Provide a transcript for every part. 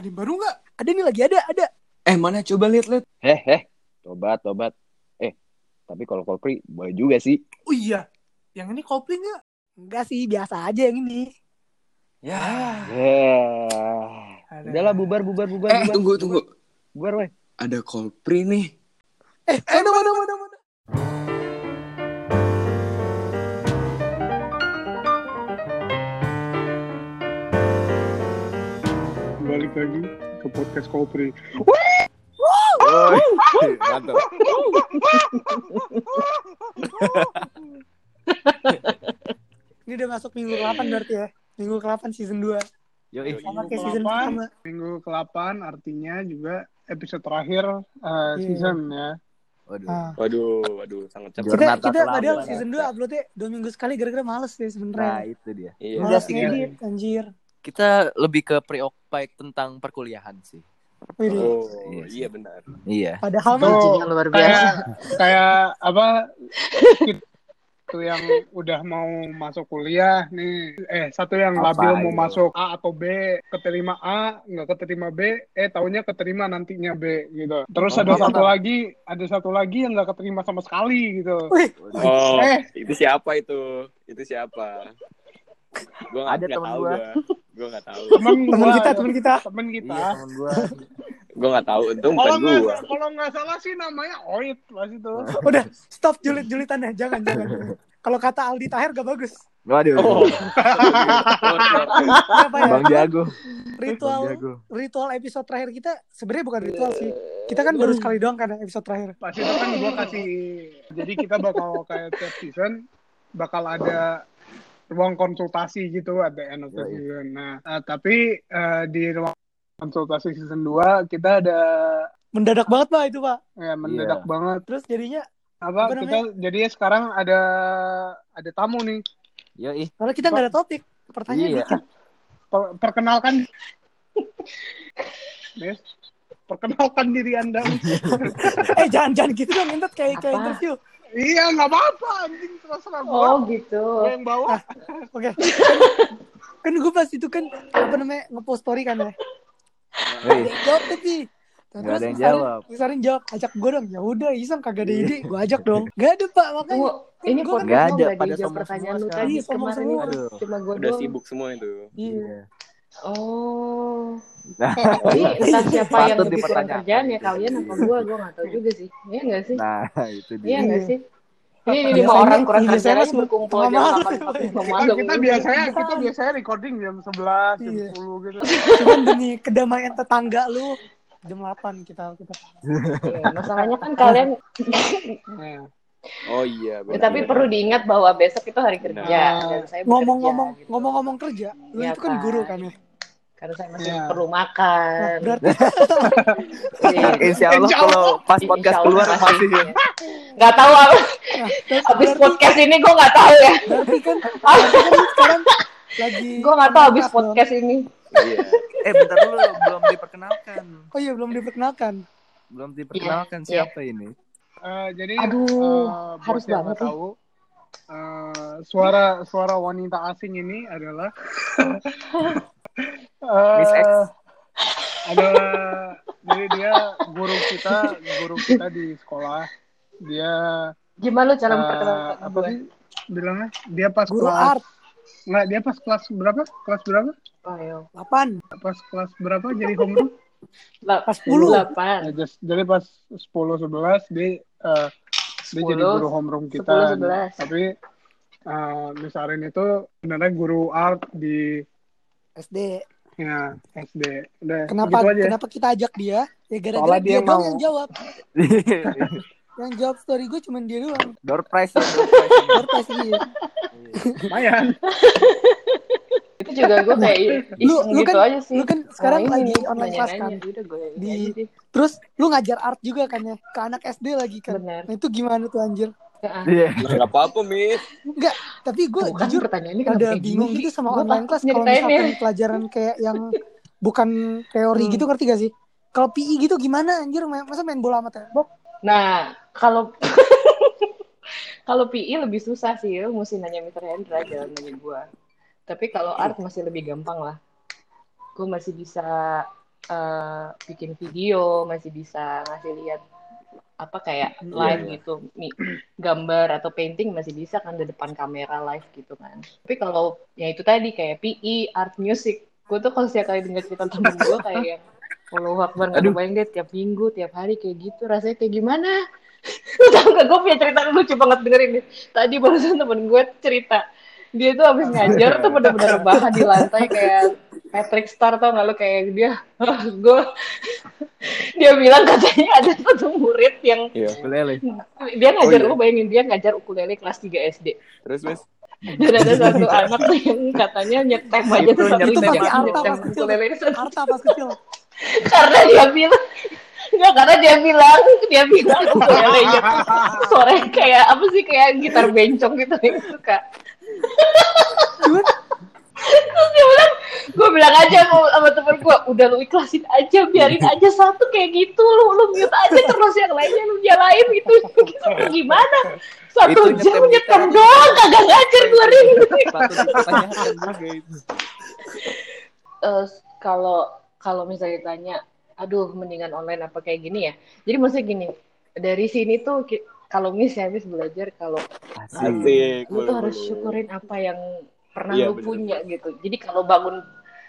Ada yang baru nggak? Ada nih lagi ada, ada. Eh mana coba lihat lihat. Heh, heh. Tobat, tobat. Eh, tapi kalau Coldplay boleh juga sih. Oh iya. Yang ini Coldplay nggak? Enggak sih, biasa aja yang ini. Ya. Yeah. Ada. Udahlah bubar, bubar, bubar. Eh bubar. tunggu tunggu. Bubar, weh. Ada Coldplay nih. Eh, mana, mana, mana, mana. Balik lagi ke podcast Kopri. Oh, mantap. Ini udah masuk minggu ke-8 berarti ya. Minggu ke-8 season 2. Yoi. Sama kayak Minggu season ke-8. pertama. Minggu ke-8 artinya juga episode terakhir uh, Iya. season ya. Waduh. Ah. Waduh, waduh, sangat cepat. Kita, kita padahal ya. season 2 uploadnya 2 minggu sekali gara-gara males ya Nah, sebenernya. itu dia. Iya. Males Iya. ngedit, anjir. Kita lebih ke preoccupied tentang perkuliahan sih. Wih, Oh, Iya. iya benar. Iya. Padahal yang luar biasa. kayak kayak apa itu yang udah mau masuk kuliah nih eh satu yang Apa labil mau itu? masuk A atau B keterima A nggak keterima B eh taunya keterima nantinya B gitu terus Oh, ada apa, satu apa? lagi ada satu lagi yang nggak keterima sama sekali gitu Oh, Eh. itu siapa itu? Itu siapa? Gue Ada nggak temen tahu gua. Gua. Gue nggak tahu. temen temen gua, kita, temen kita. temen kita Iya, temen gua. Gue nggak tahu. Untung kalau bukan gue. kalau nggak salah sih namanya Oit pas itu Udah, stop julit-julitannya. Jangan, jangan. jangan. Kalau kata Aldi Tahir gak bagus. Waduh. Oh. Apa ya? Bang Jago. Ritual Bang Jago. ritual episode terakhir kita sebenarnya bukan ritual sih. Kita kan baru sekali doang kan episode terakhir. pas itu kan gua kasih jadi kita bakal kayak tiap season bakal ada ruang konsultasi gitu at the end of the season. Nah, eh, tapi eh, di ruang konsultasi season 2 kita ada Mendadak banget Pak itu Pak. ya mendadak Iya. banget Terus jadinya apa, Apa kita jadinya sekarang ada ada tamu nih. Yoi. kalau kita nggak ada topik, pertanyaan Iya. dikit. Per- perkenalkan Des, perkenalkan diri Anda. Eh jangan jangan gitu dong, Intet kayak kayak interview. Iya, nggak apa-apa anjing terserah gua. Oh gitu. Gua yang bawa. Oke. kan gue pas itu kan apa namanya ngepost story kan ya. Jawab tadi. Nggak ada yang jawab. Misarin jawab, ajak gue dong. Ya udah, Isam kagak ada ide, gue ajak dong. Gak ada pak, makanya. Tunggu, ini Gua kan podcast nggak lo ada, pada sombong pertanyaan lu tadi Iya, sombong kemarin cuma gue Udah sibuk semua itu. Iya. Oh. Nah, Jadi entah siapa yang lebih kurang kerjaan ya kalian apa gue, gue nggak tahu juga sih. Iya nggak sih? nah itu Iya dia. nggak sih? Ini Biasanya- lima orang kurang biasanya kerjaan aja berkumpul jam delapan Kita, malam. kita biasanya kita biasanya recording jam 11, jam Iya. 10 gitu. Cuman demi kedamaian tetangga lu, jam 8 kita kita. Iya, masalahnya kan kalian Oh iya. Ya, tapi perlu diingat bahwa besok itu hari kerja Nah. dan saya bekerja, Ngomong-ngomong gitu. ngomong-ngomong kerja, lu Iya itu kan kan. guru kan ya. karena saya masih Iya. perlu Nah, makan. berarti Jadi, Insya Allah kalau pas podcast keluar masih. masih ya. Nggak tahu apa. nah, terus Habis berarti, podcast ini gue nggak tahu ya. berarti kan berarti kan sekarang lagi Gue nggak tahu habis dong. podcast ini. Iya. Eh bentar dulu belum diperkenalkan. Oh iya belum diperkenalkan. Belum diperkenalkan Iya. siapa ini? Eh, jadi Aduh, eh, harus buat yang banget tahu eh, suara suara wanita asing ini adalah eh, Miss X. adalah jadi dia guru kita guru kita di sekolah. Dia Gimana lu cara memperkenalkan apa sih bilangnya? Dia pas Guru kelas art. Nggak dia pas kelas berapa? Kelas berapa? Ayo. 8, pas kelas berapa jadi homeroom Pas 10. Delapan. Ya, just- jadi pas 10 11 dia eh, dia jadi 10, guru homeroom kita. 10, 11. Tapi eh Misarin itu sebenarnya guru art di SD. ya SD. Udah Kenapa gitu aja. kenapa kita ajak dia? Ya gara-gara dia, dia doang mau. yang jawab. Yang jawab story gue cuma dia doang. Door prize ya, door prize. Baru pas dia. Lumayan. Itu juga gue kayak Lu iseng lu gitu kan aja sih. lu kan sekarang Oh, lagi online class kan. Udah gue Di- sih. Terus lu ngajar art juga kan ya ke anak SD lagi kan. Benar. Nah itu gimana tuh anjir? Ya, Iya. Nah, nggak apa-apa, Mit. Enggak, tapi gue Bukan jujur pertanyaan ini kenapa ada bingung gitu sama Gua online class kalau nyeritain misalkan ya. pelajaran kayak yang bukan teori Hmm. gitu ngerti gak sih? Kalau PI gitu gimana anjir masa main bola sama tembok? Nah, kalau kalau PI lebih susah sih, lu mesti nanya Mr. Hendra, jangan nanya gue. Tapi kalau art masih lebih gampang lah. Gue masih bisa eh, bikin video, masih bisa ngasih lihat apa kayak Iya, live iya. gitu, gambar atau painting masih bisa kan di depan kamera live gitu kan. Tapi kalau ya itu tadi kayak PE, art music, gue tuh kalau setiap kali dengar cerita temen gue kayak yang Allah Akbar gak kebayang deh tiap minggu, tiap hari kayak gitu rasanya kayak gimana? Lu tau gak gue punya cerita lucu banget dengerin nih. Tadi barusan temen gue cerita dia tuh abis ngajar tuh bener-bener rebahan di lantai kayak Patrick Star tau gak lu kayak dia gue dia bilang katanya ada satu murid yang Iya. Ukulele. dia ngajar Oh, iya. lu bayangin dia ngajar ukulele kelas 3 SD Terus mas? dan ada satu anak tuh yang katanya nyetem aja tuh satu nyetem ukulele itu Arta pas kecil. karena dia bilang Enggak, karena dia bilang dia bilang ukulelenya suara kayak apa sih kayak gitar bencong gitu yang suka terus dia bilang gue bilang aja sama, sama temen gue udah lu ikhlasin aja biarin aja satu kayak gitu lu lu mute aja terus yang lainnya lu nyalain gitu, gitu gimana? Satu Itu jam nyetem doang kagak ngajar gue ring Patut dipertanyakan juga itu. Eh, kalau kalau misalnya tanya, aduh mendingan online apa kayak gini ya. Jadi maksudnya gini, dari sini tuh kalau Miss ya Miss belajar kalau Asik. lu tuh harus syukurin apa yang pernah Iya, lu bener. punya gitu. Jadi kalau bangun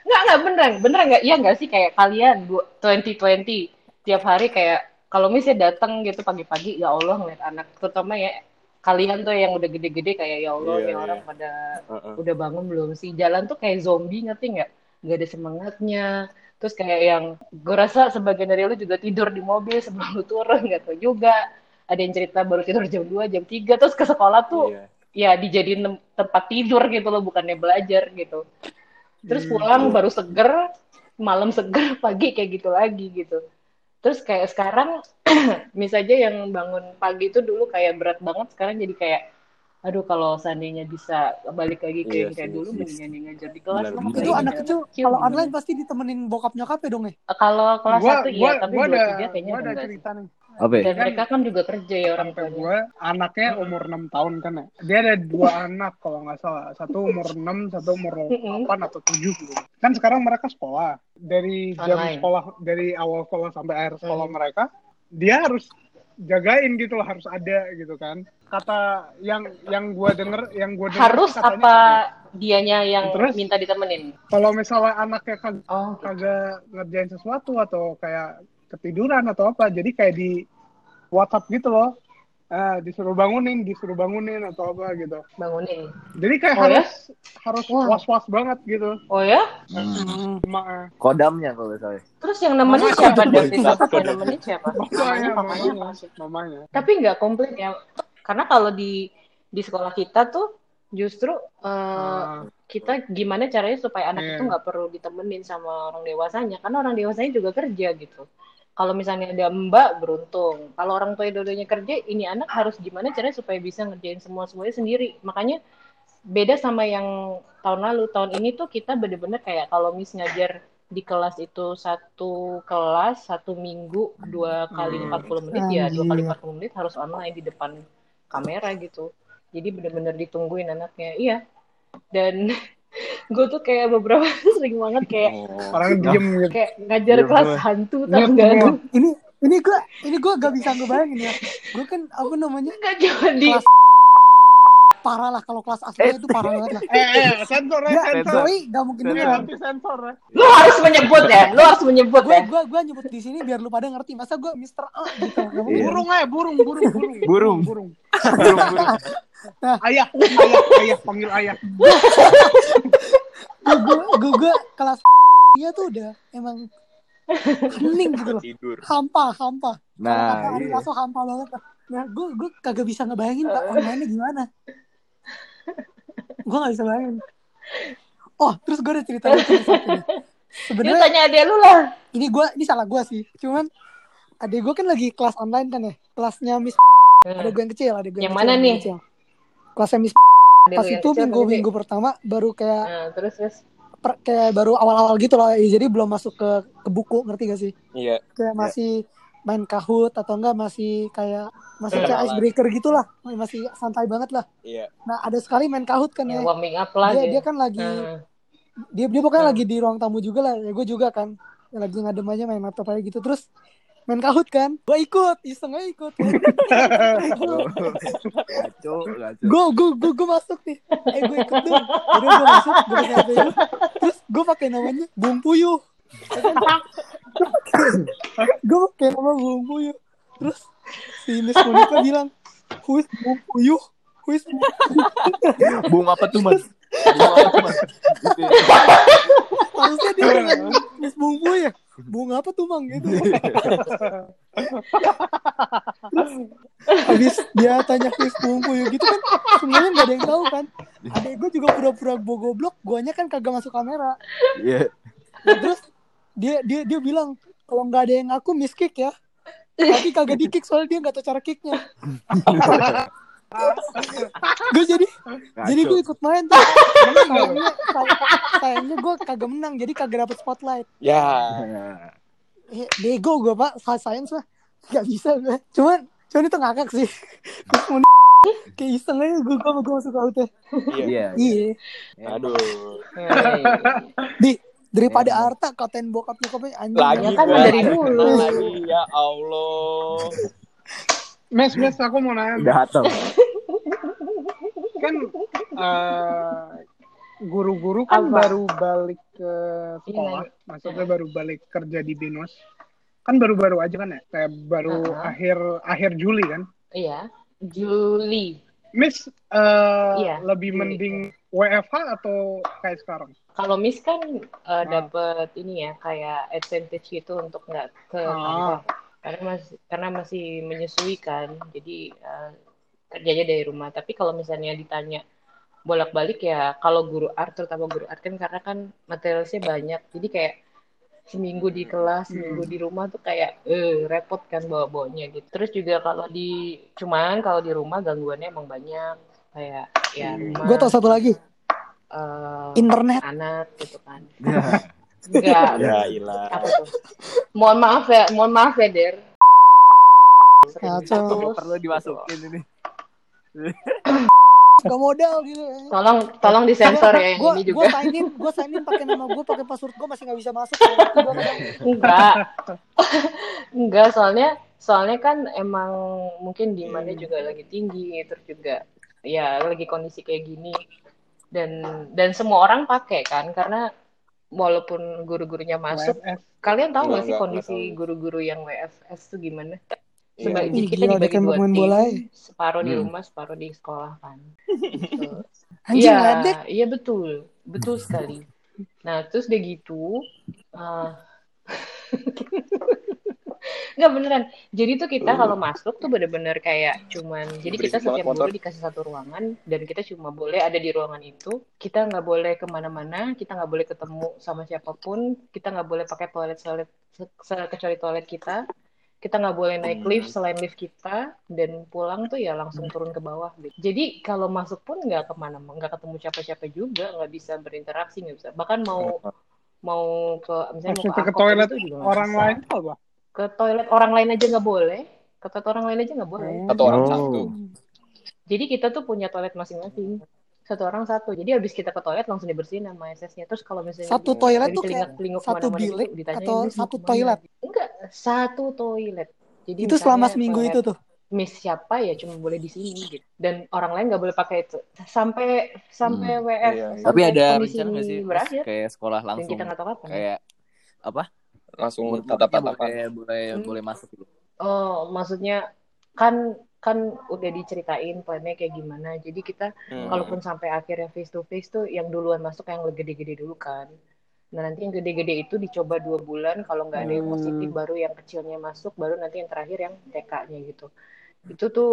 nggak nggak beneran beneran nggak iya nggak sih kayak kalian du- 2020 tiap hari kayak kalau Miss ya datang gitu pagi-pagi ya Allah ngeliat anak terutama ya kalian tuh yang udah gede-gede kayak ya Allah Iya, nih orang iya. pada Heeh. udah bangun belum sih jalan tuh kayak zombie ngerti nggak nggak ada semangatnya terus kayak yang gue rasa sebagian dari lu juga tidur di mobil sebelum lu turun tahu juga ada yang cerita baru tidur jam 2, jam 3 terus ke sekolah tuh Iya. ya dijadiin tem- tempat tidur gitu loh bukannya belajar gitu terus Hmm, pulang iya. baru seger malam seger pagi kayak gitu lagi gitu terus kayak sekarang mis aja yang bangun pagi itu dulu kayak berat banget sekarang jadi kayak aduh kalau seandainya bisa balik lagi ke Iya yang kayak sih, dulu iya mendingan yang ngajar di kelas Benar, itu anak gitu. kecil kalau online pasti ditemenin bokap nyokapnya dong ya. kalau kelas Gua, satu iya tapi gua dua ada, tiga kayaknya gua ada cerita nih. Apa ya? dan mereka kan juga kerja ya orang tuanya gue, anaknya umur 6 tahun kan ya. Dia ada dua anak kalau nggak salah. Satu umur 6, satu umur 8 atau 7 gitu. Kan sekarang mereka sekolah. Dari jam Online. sekolah, dari awal sekolah sampai akhir sekolah Hmm. mereka, dia harus jagain gitu loh, harus ada gitu kan. Kata yang yang gue denger, yang gue denger harus katanya apa ada. dianya yang Terus? minta ditemenin Kalau misalnya anaknya kag- oh kagak ngerjain sesuatu atau kayak ketiduran atau apa jadi kayak di WhatsApp gitu loh Ah, disuruh bangunin disuruh bangunin atau apa gitu bangunin jadi kayak Oh, ya? harus harus Wah. was was banget gitu oh ya Ma- Kodamnya kalau salah. Terus yang nemenin Mamanya siapa yang nemenin siapa? mamanya Mamanya, mamanya mamanya Tapi nggak komplit ya. Karena kalau di di sekolah kita tuh justru eh, Ah, kita gimana caranya supaya anak Iya. itu nggak perlu ditemenin sama orang dewasanya. Karena orang dewasanya juga kerja gitu. Kalau misalnya ada mbak beruntung. Kalau orang tua dulunya kerja, ini anak harus gimana caranya supaya bisa ngerjain semua semuanya sendiri. Makanya beda sama yang tahun lalu. Tahun ini tuh kita bener-bener kayak kalau mis ngajar di kelas itu satu kelas satu minggu dua kali Hmm. 40 menit ya dua kali Anjir. 40 menit harus online di depan kamera gitu jadi bener-bener ditungguin anaknya iya dan gue tuh kayak beberapa sering banget kayak Oh. orang diem gitu kayak ngajar Iya, kelas bener. hantu Iya, tau gak Ini ini gue ini gue gak bisa ngebayangin ya. Gue kan apa namanya nggak jadi Kelas parah lah kalau kelas aslinya itu parah banget lah. eh eh sensor ya Ya, sensor Doi gak mungkin ini denger. nanti sensor ya lu harus menyebut ya lu harus menyebut Gue ya gue gue nyebut di sini biar lu pada ngerti. Masa gue Mister A gitu. Gak. Iya. burung aja burung burung burung Burung. burung Burung, burung. ayah ayah ayah panggil ayah Gue gue gue kelas nya tuh udah emang hening gitu loh. Tidur. Hampa, hampa. Nah, kata Ari iya. Lasso hampa banget. lah. Nah, gue gue kagak bisa ngebayangin pak online gimana. Gue gak bisa bayangin. Oh, terus gue ada cerita nih nih. Sebenarnya tanya adek lu lah ini gue ini salah gue sih. Cuman adek gue kan lagi kelas online kan ya. Kelasnya Miss ada gue yang kecil, ada gue Yang kecil, mana ada nih? kecil. Kelasnya Miss pas itu kecil minggu apa gede? minggu pertama baru kayak nah, terus terus per- kayak baru awal-awal gitu loh. Ya, jadi belum masuk ke ke buku ngerti gak sih? Iya. Kayak masih main kahut atau enggak masih kayak masih kayak Kenalan. icebreaker gitulah masih santai banget lah Iya. nah ada sekali main kahut kan ya yang warming up lah dia dia kan lagi Nah, dia dia pokoknya Hmm. lagi di ruang tamu juga lah ya gue juga kan Ya, lagi ngadem aja main laptop aja gitu terus main kahut kan? Gue ikut iseng aja ikut. Gue gue gue gue masuk nih. Eh gue ikut dong udah gue masuk gue pakai terus gue pakai namanya Bung Puyuh gue pakai nama Bung Puyuh terus si Miss Monica bilang who is Bung Puyuh who is Bung Bung apa tuh, Mas? Bung apa tuh, Mas? Ya. harusnya dia bilang Miss Bung Puyuh Bung apa tuh mang? Gitu. Terus, habis dia tanya Miss Bung Puyuh gitu kan semuanya nggak ada yang tahu kan. Adek gue juga pura-pura gue goblok guanya kan kagak masuk kamera. Iya. Nah, terus dia dia dia bilang kalau nggak ada yang ngaku miss kick ya. Tapi kagak di kick soalnya dia nggak tahu cara kicknya gue jadi jadi gue ikut main tuh. Sayangnya, say- sayangnya gue kagak menang jadi kagak dapet spotlight. Ya. eh, bego gue pak. Sayang mah nggak bisa gue cuman cuman itu ngakak sih. Terus mau kayak iseng aja gue gue gue masuk out ya. Iya. iya. Aduh. di daripada Arta katain bokap nyokapnya anjing. Lagi Ya kan dari dulu. Lagi ya Allah. Mes, mes, aku mau nanya. Udah hatam. Kan eh, guru-guru kan Apa? baru balik ke sekolah, maksudnya baru balik kerja di Binus. Kan baru-baru aja kan ya, kayak baru Uh-uh. akhir akhir Juli kan. Iya. Juli. Miss eh, Iya, lebih Juli. mending WFH atau kayak sekarang? Kalau Miss kan uh, Ah. dapat ini ya kayak advantage gitu untuk nggak ke Ah. kantor karena masih karena masih menyesuaikan jadi uh, kerjanya dari rumah. Tapi kalau misalnya ditanya bolak-balik ya kalau guru art terutama guru art kan karena kan materialnya banyak. Jadi kayak seminggu di kelas seminggu di rumah tuh kayak eh repot kan bawa bawanya gitu. Terus juga kalau di cuman kalau di rumah gangguannya emang banyak. Kayak ya rumah gue tau satu lagi. eh, internet. anak gitu kan enggak Ya ilah. apa tuh mohon maaf ya mohon maaf ya der Kacau. terus. Perlu dimasukin ini. gak modal gitu tolong tolong disensor ya yang gue ini gue juga sign in gue sign in pakai nama gue pakai password gue masih nggak bisa masuk enggak enggak soalnya soalnya kan emang mungkin demandnya Hmm. juga lagi tinggi terus juga ya lagi kondisi kayak gini dan dan semua orang pakai kan karena walaupun guru-gurunya masuk WFS. kalian tahu Enggak, nggak sih kondisi guru-guru yang WFS tuh gimana? Iya. Seba- Ih, kita gila, dibagi dua tim, bola ya. separuh di Hmm. rumah, separuh di sekolah kan. Gitu. Iya, iya betul, betul sekali. Nah, terus udah gitu, eh, nggak beneran. Jadi tuh kita kalau masuk tuh bener-bener kayak cuman, jadi kita Berisik setiap motor. guru dikasih satu ruangan dan kita cuma boleh ada di ruangan itu. Kita nggak boleh ke mana-mana, kita nggak boleh ketemu sama siapa pun, kita nggak boleh pakai toilet toilet kecuali toilet kita. Kita nggak boleh naik Hmm. lift selain lift kita dan pulang tuh ya langsung turun ke bawah. Jadi kalau masuk pun nggak ke mana, nggak ketemu siapa-siapa juga, nggak bisa berinteraksi, nggak bisa. Bahkan mau mau ke misalnya mau ke angkot toilet gitu orang bisa. lain apa? Ke toilet orang lain aja nggak boleh. Ke toilet orang lain aja nggak boleh. Satu orang Oh. satu. Jadi kita tuh punya toilet masing-masing. Satu orang satu. Jadi habis kita ke toilet langsung dibersihin sama SS-nya. Terus kalau misalnya Satu toilet tuh kayak satu bilik gitu, ditanyain, atau "Miss, mau satu ke mana?" toilet? Enggak, satu toilet. Jadi itu selama seminggu toilet itu tuh Miss siapa ya cuma boleh di sini gitu. Dan orang lain nggak boleh pakai itu. Sampai sampai Hmm, WF. iya. sampai Tapi ada kondisi rencana nggak sih berakhir. kayak sekolah Dan langsung kita nggak tahu kapan. kayak apa? Langsung tatap-tatapan. boleh boleh Hmm. boleh masuk gitu. Oh, maksudnya kan kan udah diceritain plannya kayak gimana. Jadi kita Hmm. kalaupun sampai akhirnya face to face tuh yang duluan masuk yang gede-gede dulu kan. Nah nanti yang gede-gede itu dicoba dua bulan. Kalau nggak ada yang Hmm. positif baru yang kecilnya masuk. Baru nanti yang terakhir yang TK-nya gitu. Itu tuh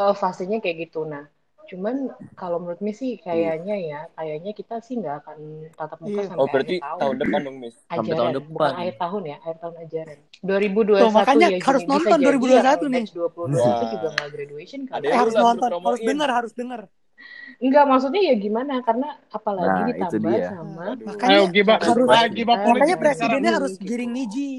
eh, fasenya kayak gitu. Nah cuman kalau menurut Miss sih kayaknya ya kayaknya kita sih nggak akan tatap muka Iya. sampai Oh berarti akhir tahun. tahun depan dong, Miss. Sampai ajaran tahun bukan depan. akhir tahun ya akhir tahun ajaran 2021 Tuh, makanya ya harus nonton Bisa jadi 2021 yang nih. batch 2021 Wah. juga nggak graduation kali eh, harus nonton promoin. harus denger harus denger Enggak, maksudnya ya gimana? Karena apalagi Nah, itu ditambah dia. sama Aduh. Ayo makanya gibah Harus. harus gibah politik. makanya Iya. presidennya Iya. harus giring niji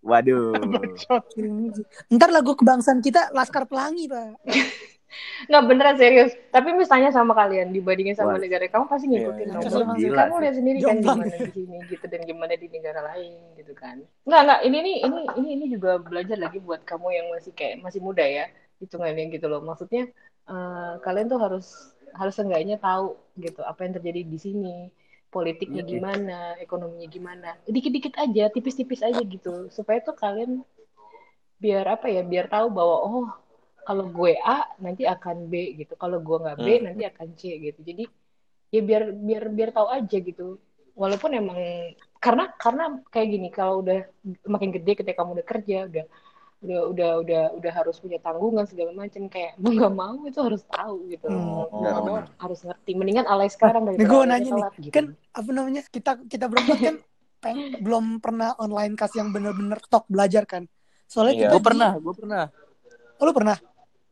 Waduh. Bacot. giring niji ntar lagu kebangsaan kita laskar pelangi pak Nggak beneran serius. Tapi misalnya sama kalian dibandingin sama Wah. negara kamu pasti ngikutin Iya, dong. iya. Kamu- Emang gila kamu lihat sendiri kan gimana di sini gitu dan gimana di negara lain gitu kan. Nggak nggak ini nih ini ini ini juga belajar lagi buat kamu yang masih kayak masih muda ya hitungannya gitu loh. Maksudnya eh, kalian tuh harus harus seenggaknya tahu gitu apa yang terjadi di sini politiknya Iya. gimana, ekonominya gimana. Dikit-dikit aja, tipis-tipis aja gitu. Supaya tuh kalian biar apa ya, biar tahu bahwa oh kalau gue A nanti akan B gitu. Kalau gue nggak B Hmm. nanti akan C gitu. Jadi ya biar biar biar tahu aja gitu. Walaupun emang karena karena kayak gini kalau udah makin gede ketika kamu udah kerja udah udah udah udah udah harus punya tanggungan segala macam kayak mau nggak mau itu harus tahu gitu Hmm. Benar, benar. harus ngerti mendingan alay sekarang Nih daripada gue nanya nih, telat gitu kan apa namanya kita kita berempat kan peng- belum pernah online kas yang bener-bener tok belajar kan. Soalnya Iya. kita Gue pernah, gue pernah. Oh, lu pernah?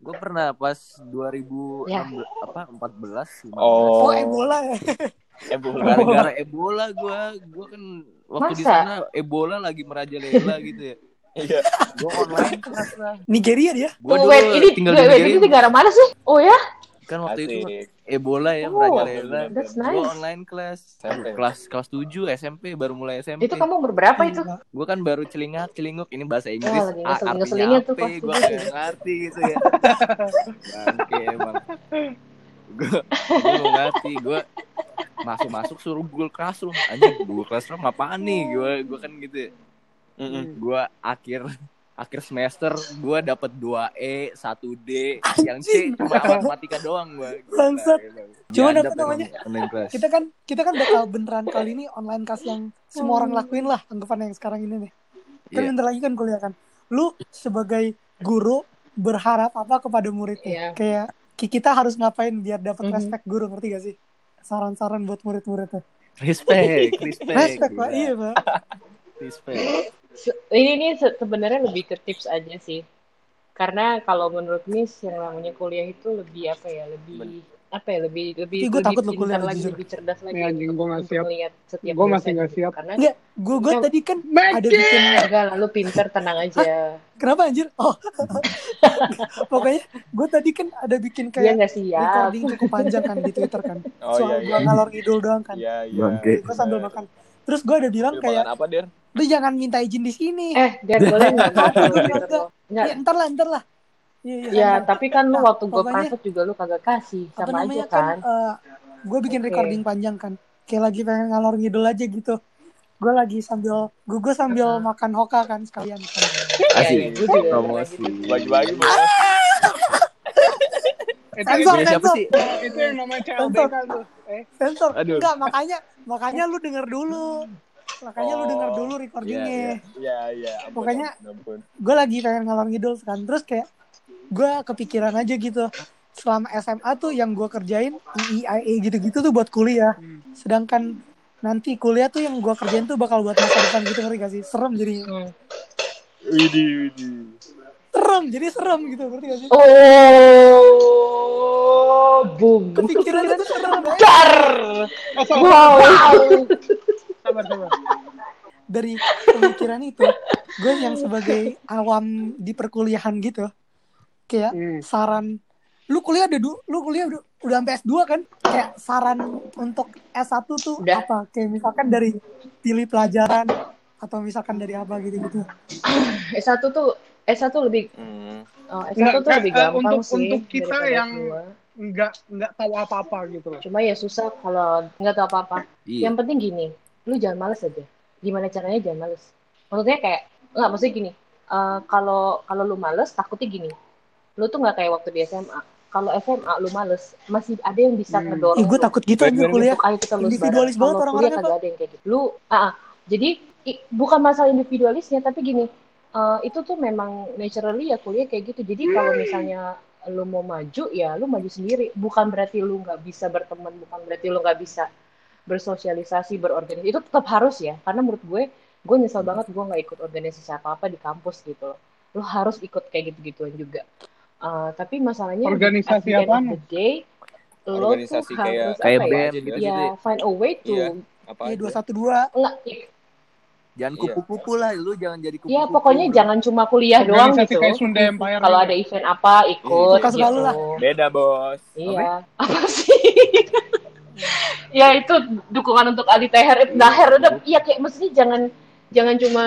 Gue pernah pas 2016 Ya. apa 14 15. Oh. Oh, Ebola. Gara-gara Ebola gue, gue kan waktu di sana Ebola lagi merajalela gitu ya. Iya. Gue online kelas lah. Nigeria dia. Gue Oh, dulu wait, ini tinggal wait, di wait, ini Nigeria. negara mana sih? Oh ya? Kan waktu itu Asik. Ebola ya Oh, merajalela. that's Gue nice. online kelas. SMP. Kelas kelas 7 SMP baru mulai SMP. Itu kamu umur berapa itu? Gue kan baru celingak celinguk ini bahasa Inggris. lagi A, artinya apa? Gue tujuh. gak ngerti gitu ya. Bangke emang. Gue gue gak ngerti. Gue masuk masuk suruh Google Classroom. Anjing Google Classroom apaan nih? Gue gue kan gitu. ya. Mm-mm. Gue akhir akhir semester gue dapat 2 E 1 D yang C cuma matematika doang gue Bangsat. Cuman apa namanya? online class. Kita kan kita kan bakal beneran kali ini online kas yang semua orang lakuin lah anggapan yang sekarang ini nih. Kan Iya. bentar lagi kan kuliah kan. Lu sebagai guru berharap apa kepada muridnya? Iya. Kayak ki- kita harus ngapain biar dapat Mhm. respect guru ngerti gak sih? Saran-saran buat murid-muridnya. respect respect Respect, Pak. Iya, Pak. respect Ini se- sebenarnya lebih ke tips aja sih. Karena kalau menurut Miss yang namanya kuliah itu lebih apa ya, lebih apa ya, lebih lebih Ih, lebih takut lu pintar kuliah, lagi, jujur. lebih cerdas lagi Nih, anjing, gua nggak siap. setiap Gua masih nggak gitu. siap. Karena Enggak, gue gue tadi kan ada bikin enggak lalu pintar tenang aja. kenapa anjir? Oh. Pokoknya gue tadi kan ada bikin Dia kayak nggak siap. recording cukup panjang kan di Twitter kan. Oh Soal iya gua iya. ngalor ngidul doang kan. Iya iya. Bangke. Gue sambil makan. Terus gue ada bilang kayak, apa, Der? lu jangan minta izin di sini. Eh, Dan boleh nggak? Nggak, Enggak, boleh, enggak. Nggak. Nggak. Ya, ntar lah, ntar lah. Iya, iya, Ya, tapi kan lu Nah, waktu gue private juga lu kagak kasih. Apa Sama aja namanya kan. kan, gue bikin Oke. recording panjang kan. Kayak lagi pengen ngalor ngidul aja gitu. Gue lagi sambil, gue gue sambil makan hoka kan sekalian. Kan. Asik. Gue juga Promosi. Bagi-bagi, Bos. Itu, Sensor, siapa sih? itu yang namanya CLBK tuh. Eh, Sensor. Aduh. Enggak, makanya makanya lu denger dulu. Makanya lu Oh. denger dulu Iya, recordingnya. Iya iya. Pokoknya- ampun, gue lagi pengen ngalor ngidul kan terus kayak gue kepikiran aja gitu selama SMA tuh yang gue kerjain IIAE gitu-gitu tuh buat kuliah sedangkan nanti kuliah tuh yang gue kerjain tuh bakal buat masa depan gitu ngerti gak sih serem jadinya Hmm. Widih, widih. serem jadi serem gitu ngerti gak sih Oh, boom. kepikiran tuh serem Dar. Wow. sabar sabar. dari pemikiran itu gue yang sebagai awam di perkuliahan gitu kayak Hmm. saran lu kuliah udah du- lu kuliah udah, udah sampai S2 kan kayak saran untuk S1 tuh Udah. apa kayak misalkan dari pilih pelajaran atau misalkan dari apa gitu gitu S1 tuh S1 lebih Hmm. oh, S1 Nggak, tuh lebih eh, gampang untuk- sih untuk kita yang- S2. Nggak nggak tahu apa-apa gitu loh. Cuma ya susah kalau nggak tahu apa-apa. Iya. Yang penting gini, lu jangan males aja. Gimana caranya jangan males. Maksudnya kayak nggak maksudnya gini. eh, kalau kalau lu males takutnya gini. Lu tuh nggak kayak waktu di SMA. Kalau SMA lu males, masih ada yang bisa Hmm. ngedorong ih gue takut gitu Bener-bener. kuliah ayo kita lulus Individualis bareng. banget orang-orangnya, kuliah kagak ada yang kayak gitu. Lu, ah, ah. jadi i- bukan masalah individualisnya, tapi gini, eh, itu tuh memang naturally ya kuliah kayak gitu. Jadi kalau misalnya lu mau maju, ya lu maju sendiri. Bukan berarti lu nggak bisa berteman, bukan berarti lu nggak bisa bersosialisasi, berorganisasi. Itu tetap harus ya, karena menurut gue, gue nyesel banget gue nggak ikut organisasi apa-apa di kampus gitu loh. Lu harus ikut kayak gitu-gituan juga. Eh, tapi masalahnya Organisasi at the end of apaan? the day, lo tuh Organisasi kayak- harus Kayak apa ya? Gitu gitu. ya find a way to Iya. Apa ya dua satu dua enggak Jangan Iya. kupu-kupu lah, lu jangan jadi kupu-kupu. Ya pokoknya jangan cuma kuliah doang gitu. kayak Sunda Empire Kalau ada event apa ikut Suka gitu. selalu lah. Beda, Bos. Iya. Apa sih? ya itu dukungan untuk Ali Teher, eh, Daher udah iya kayak maksudnya jangan jangan cuma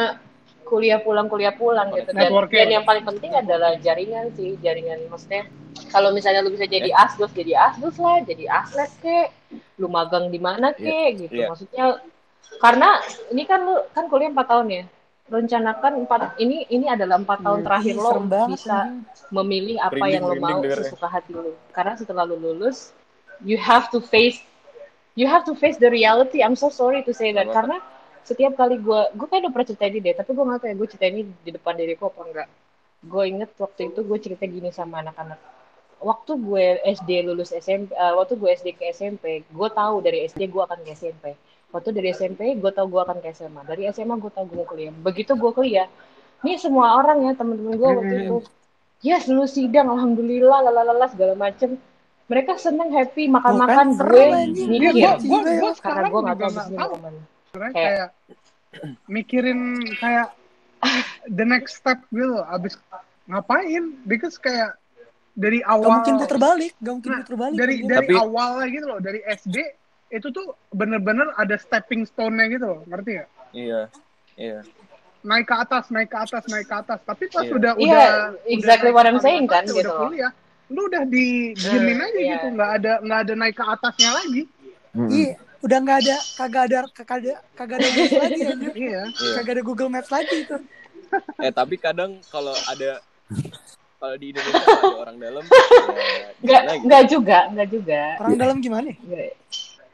kuliah pulang kuliah pulang gitu. Dan, dan yang paling penting adalah jaringan sih jaringan maksudnya kalau misalnya lu bisa jadi asdos jadi asdos lah jadi aslet kek lu magang di mana kek gitu. Iya. maksudnya karena ini kan lu kan kuliah empat tahun ya. Rencanakan empat ini ini adalah empat tahun terakhir Ih, lo serem banget, bisa memilih apa Merinding, yang lo mau sesuka hati lo karena setelah lo lulus you have to face you have to face the reality. I'm so sorry to say that. Karena setiap kali gue gue kayak udah pernah cerita ini deh tapi gue nggak tahu ya gue cerita ini di depan diriku apa enggak gue inget waktu itu gue cerita gini sama anak-anak. Waktu gue SD lulus SMP eh, waktu gue SD ke SMP gue tahu dari SD gue akan ke SMP waktu dari SMP gue tahu gue akan ke SMA dari SMA gue tahu gue mau kuliah. Begitu gue kuliah ini semua orang ya temen-temen gue waktu itu yes lu sidang alhamdulillah lalala segala macem. Mereka seneng happy makan-makan gue. Iya, mikir karena sekarang gue nggak tahu bisnis tahu. ke mana Sebenarnya Kayak- kayak mikirin kayak the next step gitu abis ngapain because kayak dari Gak awal mungkin gue terbalik, gak mungkin Nah, gue terbalik. dari anjir. dari Tapi- awalnya gitu loh dari SD itu tuh bener-bener ada stepping stone-nya gitu loh ngerti gak? Iya. Iya. naik ke atas naik ke atas naik ke atas tapi pas Iya. udah Iya, udah exactly udah what I'm saying atas, kan, udah gitu loh. kuliah lu udah di diemin Hmm, aja iya. gitu nggak ada nggak ada naik ke atasnya lagi Iya, udah nggak ada, kagak ada, kagak ada, kagak ada Maps lagi anjir. iya Iya. Kagak ada Google Maps lagi itu. Eh tapi kadang kalau ada kalau di Indonesia ada orang dalam ya, nggak gitu. nggak juga nggak juga Orang dalam gimana? Nggak.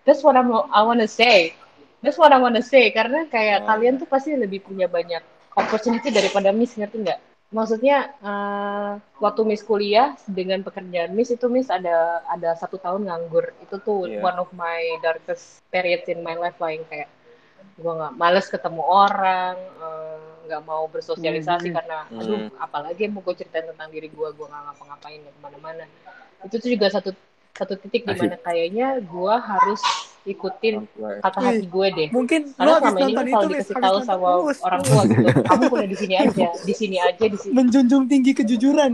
That's what I'm, I wanna say. That's what I wanna say. Karena kayak Oh. kalian tuh pasti lebih punya banyak opportunity daripada Miss, ngerti nggak? Maksudnya eh, waktu Miss kuliah dengan pekerjaan Miss itu Miss ada ada satu tahun nganggur. Itu tuh Iya. one of my darkest periods in my life lah yang kayak gue nggak males ketemu orang, eh, nggak mau bersosialisasi Mhm. karena aduh apalagi yang mau gue ceritain tentang diri gue, gue nggak ngapa-ngapain dan ke mana-mana. Itu tuh juga satu satu titik di mana kayaknya gue harus ikutin kata hati gue deh. Mungkin lo Karena habis selama ini kan kalau dikasih tahu sama Us. orang tua gitu, kamu kuliah di sini aja, di sini aja, di sini. Menjunjung tinggi kejujuran.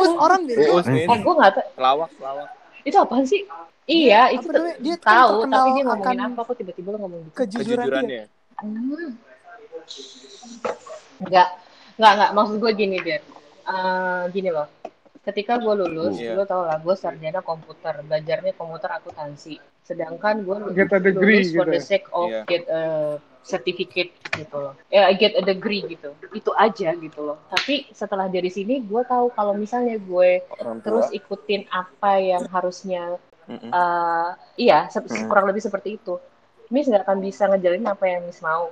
Us orang deh. Nih, Eh, gue nggak tahu pelawak, pelawak. itu apa sih? Iya, Apa itu namanya? Dia kan tahu, tapi dia ngomongin apa? Kok tiba-tiba lo ngomong gitu? Kejujuran dia. Kejujurannya. Hmm. Enggak, enggak, enggak. Maksud gue gini, deh. Eh, gini loh. Ketika gue lulus, Iya. gue tau lah, gue sarjana komputer. Belajarnya komputer akuntansi. Sedangkan gue Get a degree lulus for gitu the ya. sake of Iya. get a certificate gitu loh. Ya, get a degree gitu. Itu aja gitu loh. Tapi setelah dari sini, gue tahu kalau misalnya gue terus ikutin apa yang harusnya Mm-mm. eh iya se- Hmm. kurang lebih seperti itu Miss nggak akan bisa ngejalin apa yang Miss mau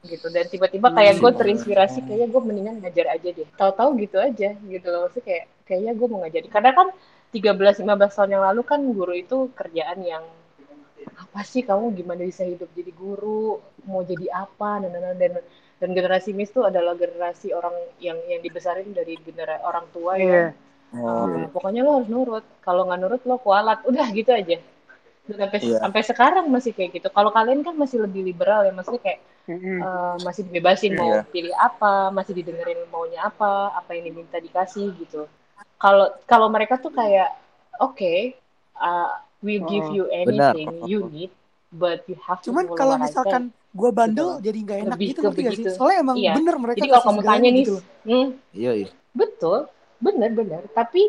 gitu dan tiba-tiba kayak gue terinspirasi kayaknya gue mendingan ngajar aja deh tahu-tahu gitu aja gitu loh maksudnya kayak kayaknya gue mau ngajarin karena kan 13-15 tahun yang lalu kan guru itu kerjaan yang apa sih kamu gimana bisa hidup jadi guru mau jadi apa dan dan dan, dan generasi Miss tuh adalah generasi orang yang yang dibesarin dari generasi orang tua Iya. ya Uh, pokoknya lo harus nurut. Kalau nggak nurut lo kualat. Udah gitu aja. Sampai Iya. sampai sekarang masih kayak gitu. Kalau kalian kan masih lebih liberal ya, maksudnya kayak Mm-mm. uh, masih dibebasin mau Iya. pilih apa, masih didengerin maunya apa, apa yang diminta dikasih gitu. Kalau kalau mereka tuh kayak oke, uh, we give Oh, you benar. anything you need, but you have to Cuman kalau misalkan gue bandel Gitu jadi nggak enak Lebih gitu ngerti gak sih? Soalnya emang Iya. bener mereka Jadi kalau kamu tanya nih, gitu hmm, Iya, iya. Betul, benar-benar. Tapi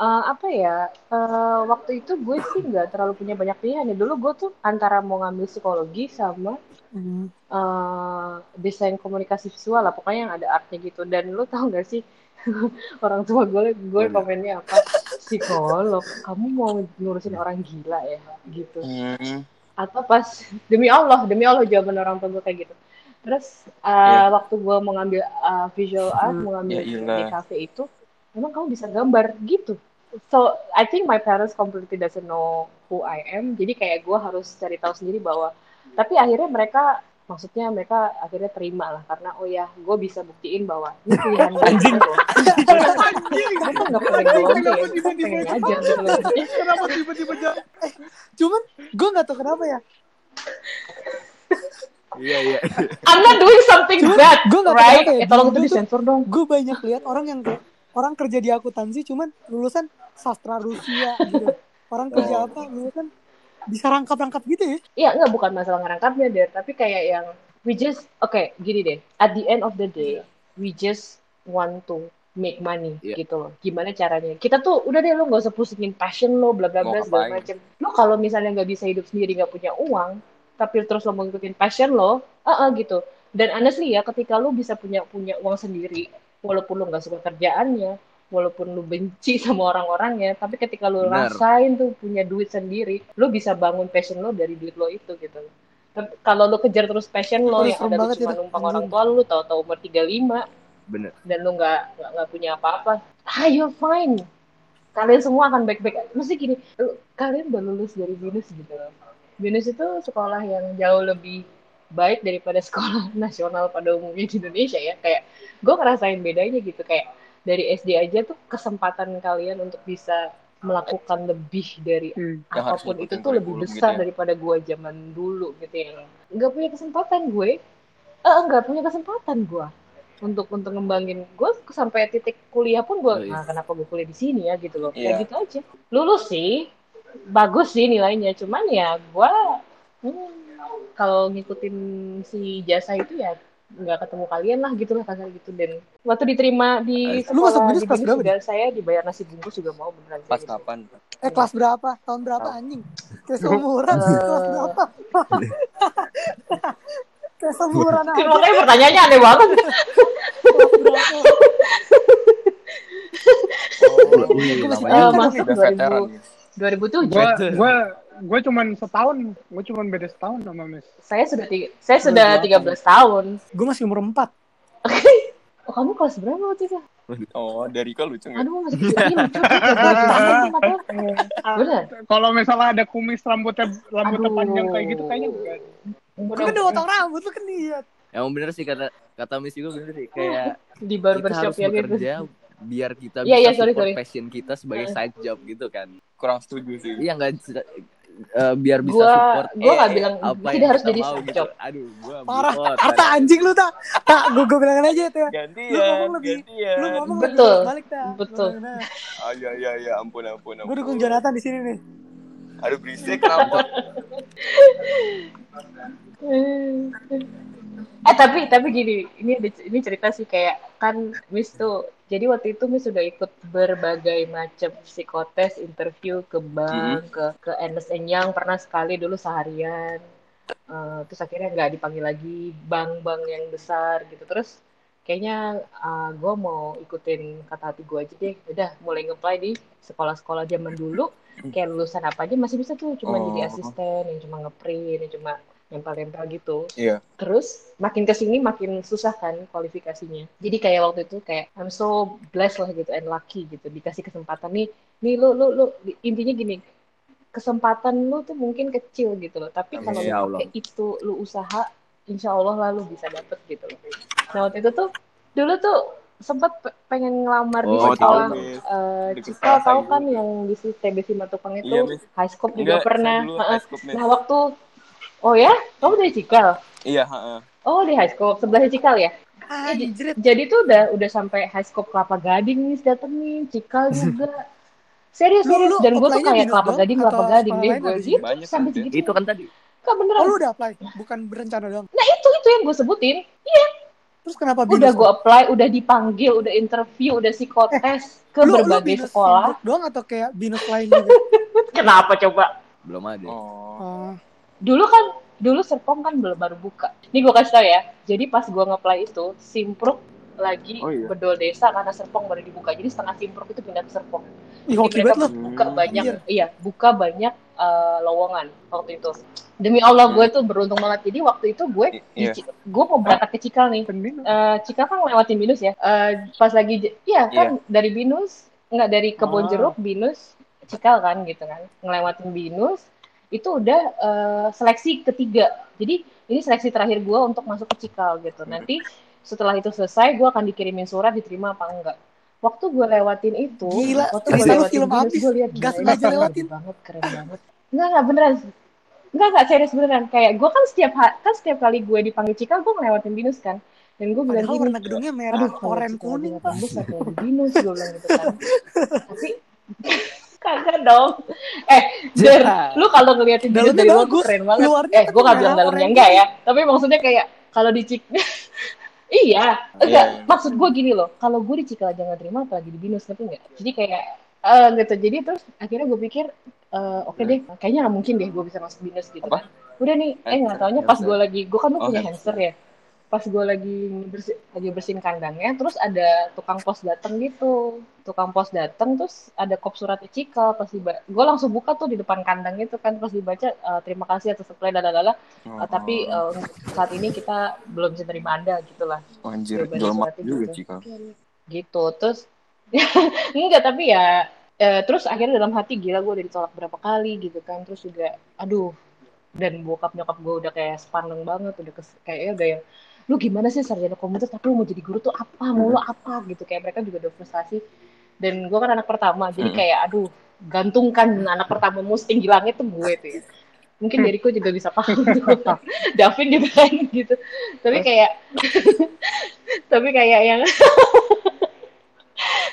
eh, apa ya? eh, waktu itu gue sih nggak terlalu punya banyak pilihan ya. Dulu gue tuh antara mau ngambil psikologi sama Hmm. eh, desain komunikasi visual lah. Pokoknya yang ada artnya gitu. Dan lu tau gak sih orang tua gue gue komennya apa? Psikolog, kamu mau ngurusin orang gila ya? Gitu Hmm. atau pas demi Allah demi Allah jawaban orang tua gue kayak gitu terus uh, Iya. waktu gue mau ngambil uh, visual art mau ngambil iyalah. di cafe itu emang kamu bisa gambar gitu so I think my parents completely doesn't know who I am jadi kayak gue harus cari tahu sendiri bahwa tapi akhirnya mereka maksudnya mereka akhirnya terima lah karena oh ya gue bisa buktiin bahwa ini pilihan gue anjing Mereka nggak gue Kenapa tiba-tiba aja gitu. Kenapa tiba-tiba jawab? Cuman gue nggak tahu kenapa ya. Iya iya. I'm not doing something bad, gue gak right? ya, Eh, tolong itu disensor dong. gue banyak lihat orang yang kayak orang kerja di akuntansi cuman lulusan sastra Rusia gitu orang kerja Oh. apa lulusan bisa rangkap-rangkap gitu ya Iya, enggak bukan masalah ngerangkapnya, Der. Tapi kayak yang we just, oke, gini deh. At the end of the day, we just want to make money Iya. gitu loh. Gimana caranya? Kita tuh udah deh lo nggak usah pusingin passion lo, bla bla bla segala macem. Lo kalau misalnya nggak bisa hidup sendiri, nggak punya uang, tapi terus lo mau ngikutin passion lo, ah gitu. Dan honestly ya, ketika lo bisa punya punya uang sendiri, walaupun lo nggak suka kerjaannya, walaupun lu benci sama orang-orangnya, tapi ketika lu Benar. rasain tuh punya duit sendiri, lu bisa bangun passion lo dari duit lo itu gitu. Tapi kalau lu kejar terus passion lo yang serem ada tuh cuma numpang anjing. orang tua lu tahu-tahu umur 35 Bener. dan lu nggak nggak punya apa-apa, ah you're fine. Kalian semua akan baik-baik. Mesti gini, lu- kalian udah lulus dari BINUS gitu loh. BINUS itu sekolah yang jauh lebih baik daripada sekolah nasional pada umumnya di Indonesia ya. Kayak gue ngerasain bedanya gitu kayak dari SD aja tuh kesempatan kalian untuk bisa melakukan lebih dari Hmm. Apa pun itu tuh lebih kurikulum besar gitu ya. daripada gua zaman dulu gitu yang nggak punya kesempatan gue eh nggak punya kesempatan gua untuk untuk ngembangin gue sampai titik kuliah pun gue Oh, iya. nah, kenapa gue kuliah di sini ya gitu loh Iya. kayak gitu aja lulus sih bagus sih nilainya cuman ya gua hmm, kalau ngikutin si jasa itu ya nggak ketemu kalian lah gitu lah kasar gitu dan waktu diterima di Lu masuk sekolah BINUS di kelas berapa, juga saya dibayar nasi bungkus juga mau beneran Pas gitu. kapan? eh kelas berapa tahun berapa anjing kayak seumuran Eh. kelas berapa kayak seumuran aja Makanya pertanyaannya aneh banget. kelas berapa Oh, dong. masuk udah veteran. 2007. Gue gue gue cuman setahun, gue cuman beda setahun sama Miss. Saya sudah tiga, saya sudah 13 tahun. gue masih umur 4 Oh, kamu kelas berapa waktu itu? Oh, dari kau lucu nggak? Aduh, masih kecil empat tahun. Bener. Kalau misalnya ada kumis rambutnya rambutnya Aduh. panjang kayak gitu kayaknya enggak. lu kan udah potong rambut lu kan lihat Emang bener sih kata kata Miss juga bener sih kayak Di barbershop harus ya gitu. bekerja biar kita Iya, bisa iya, sorry, support sorry. passion kita sebagai side job gitu kan. Kurang setuju sih. Iya nggak eh, biar bisa Gua- support gua nggak eh, bilang apa tidak harus jadi mau gitu. Aduh, gua parah Arta aduh. anjing lu tak tak gue gue bilangin aja itu ya lu ngomong lebih gantian. lu ngomong Betul. lebih balik tak Betul. Iya, iya, iya, ampun, ampun, ampun. gue dukung Jonathan di sini nih Aduh, berisik, kenapa? Eh tapi tapi gini, ini ini cerita sih kayak kan Miss tuh. Jadi waktu itu Miss sudah ikut berbagai macam psikotes, interview ke bank, ke ke Ernst Young pernah sekali dulu seharian. Eh, terus akhirnya nggak dipanggil lagi bank-bank yang besar gitu. Terus kayaknya gue mau ikutin kata hati gue aja deh. Udah mulai nge-apply di sekolah-sekolah zaman dulu. Kayak lulusan apa aja masih bisa tuh, cuma Oh. jadi asisten, yang cuma nge-print, yang cuma nempel-nempel gitu. Iya. terus makin ke sini makin susah kan kualifikasinya. Jadi kayak waktu itu kayak I'm so blessed lah gitu and lucky gitu. Dikasih kesempatan nih nih lu lu lu intinya gini kesempatan lu tuh mungkin kecil gitu loh. Tapi kalau Insya lu pakai itu lu usaha insya Allah lah lu bisa dapet gitu loh. Nah waktu itu tuh dulu tuh sempat pe- pengen ngelamar di Oh, sekolah tahu, Miss. eh tahu itu. kan yang di si TB Simatupang itu? Iya, high scope juga Enggak, pernah. dulu nah waktu oh ya? Kamu dari Cikal? Iya, heeh. oh di high scope sebelahnya Cikal ya? Anjir jadi tuh udah udah sampai high scope kelapa gading nih datengin cikal juga. Serius Lu- serius. Lu dan gue tuh kayak kelapa gading kelapa gading deh gue sih? gitu sampai segitu. Itu kan tadi. kak oh beneran lu udah apply? Bukan berencana doang? Nah itu itu yang gue sebutin. Terus kenapa udah binus gue apply udah dipanggil udah interview udah psikotes ke lu, lu berbagai binus sekolah. doang atau kayak binus lain juga kenapa coba? Belum ada. Oh. oh. Dulu kan dulu Serpong kan belum baru buka ini gue kasih tau ya jadi pas gue nge-apply itu Simpruk lagi Oh, iya. bedol desa karena Serpong baru dibuka jadi setengah Simpruk itu pindah ke Serpong ih Jadi hoki mereka buka Hmm. banyak Anjir. iya buka banyak eh, lowongan waktu itu demi Allah gue tuh beruntung banget jadi waktu itu gue di Iya. Ci- gue mau berangkat ke Cikal nih. Eh, Cikal kan ngelewatin Binus ya Eh, pas lagi j- iya kan dari Binus nggak dari Kebon Ah. Jeruk Binus Cikal kan gitu kan ngelewatin Binus itu udah eh, seleksi ketiga jadi ini seleksi terakhir gue untuk masuk ke Cikal gitu nanti setelah itu selesai gue akan dikirimin surat diterima apa enggak waktu gue lewatin itu Gila, waktu gue lewatin film Binus abis. gue lihat ini sengaja lewatin. banget keren banget enggak enggak beneran Enggak, enggak serius beneran. Kayak gue kan setiap kan setiap kali gue dipanggil Cika, gue ngelewatin binus kan. Dan gue bilang gini, warna gedungnya merah, aduh oranye, kuning, Pak. binus gue bilang gitu kan. Tapi kagak dong. Eh, Der, lu kalau ngeliatin Dalamnya dari luar keren banget. luarnya Eh, gue gak bilang dalamnya enggak ya. Tapi maksudnya kayak kalau di Cik Iya, enggak. Iya. Maksud gue gini loh, kalau gue di Cikal aja nggak terima, apalagi di Binus, ngerti nggak? Jadi kayak, eh gitu. Jadi terus akhirnya gue pikir, eh, oke deh, kayaknya nggak mungkin deh gue bisa masuk Binus gitu Apa? kan. Udah nih, eh nggak taunya pas gue lagi, gue kan tuh Oh, punya hamster ya. Pas gue lagi bersi- lagi bersihin kandangnya, terus ada tukang pos dateng gitu. Tukang pos dateng, terus ada kop surat Cikal. Pas diba- gue langsung buka tuh di depan kandang itu kan, pas dibaca, eh, terima kasih atas supply, lalala. Oh, Eh, tapi untuk saat ini kita belum bisa terima anda gitulah oh, anjir, jual juga gitu. Gitu terus enggak tapi ya terus akhirnya dalam hati gila gue udah ditolak berapa kali gitu kan terus juga aduh dan bokap nyokap gue udah kayak sepandeng banget udah kes, kayaknya udah yang lu gimana sih sarjana komputer tapi lu mau jadi guru tuh apa? Mau lu apa? Gitu. Kayak mereka juga udah frustasi dan gue kan anak pertama jadi Mm-mm. kayak aduh gantungkan anak pertama setinggi langit tuh gue tuh ya. mungkin Jericho juga bisa paham tuh. Davin juga kan gitu. Tapi kayak tapi kayak yang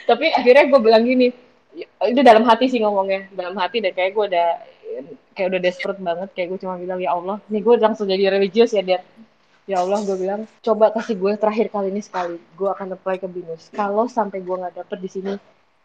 tapi akhirnya gue bilang gini itu dalam hati sih ngomongnya dalam hati. Dan kayak gue udah kayak udah desperate banget kayak gue cuma bilang ya Allah. Nih gue langsung jadi religius ya dia ya Allah gue bilang coba kasih gue terakhir kali ini sekali. Gue akan apply ke binus. Kalau sampai gue nggak dapet di sini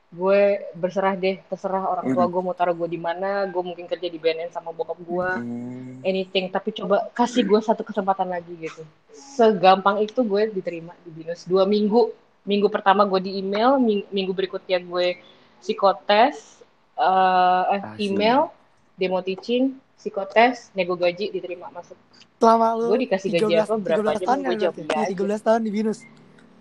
gue berserah deh terserah orang tua gue mau taruh gue di mana gue mungkin kerja di BNN sama bokap gue Hmm. anything. Tapi coba kasih gue satu kesempatan lagi gitu. Segampang itu gue diterima di binus dua minggu. Minggu pertama gue di email ming- minggu berikutnya gue psikotes eh eh, Asik. email demo teaching psikotes nego gaji diterima masuk Selama lu gue dikasih gaji 13 apa berapa 13 aja tahun mau kan gue jawab iya Iya, aja 13 tahun di Binus.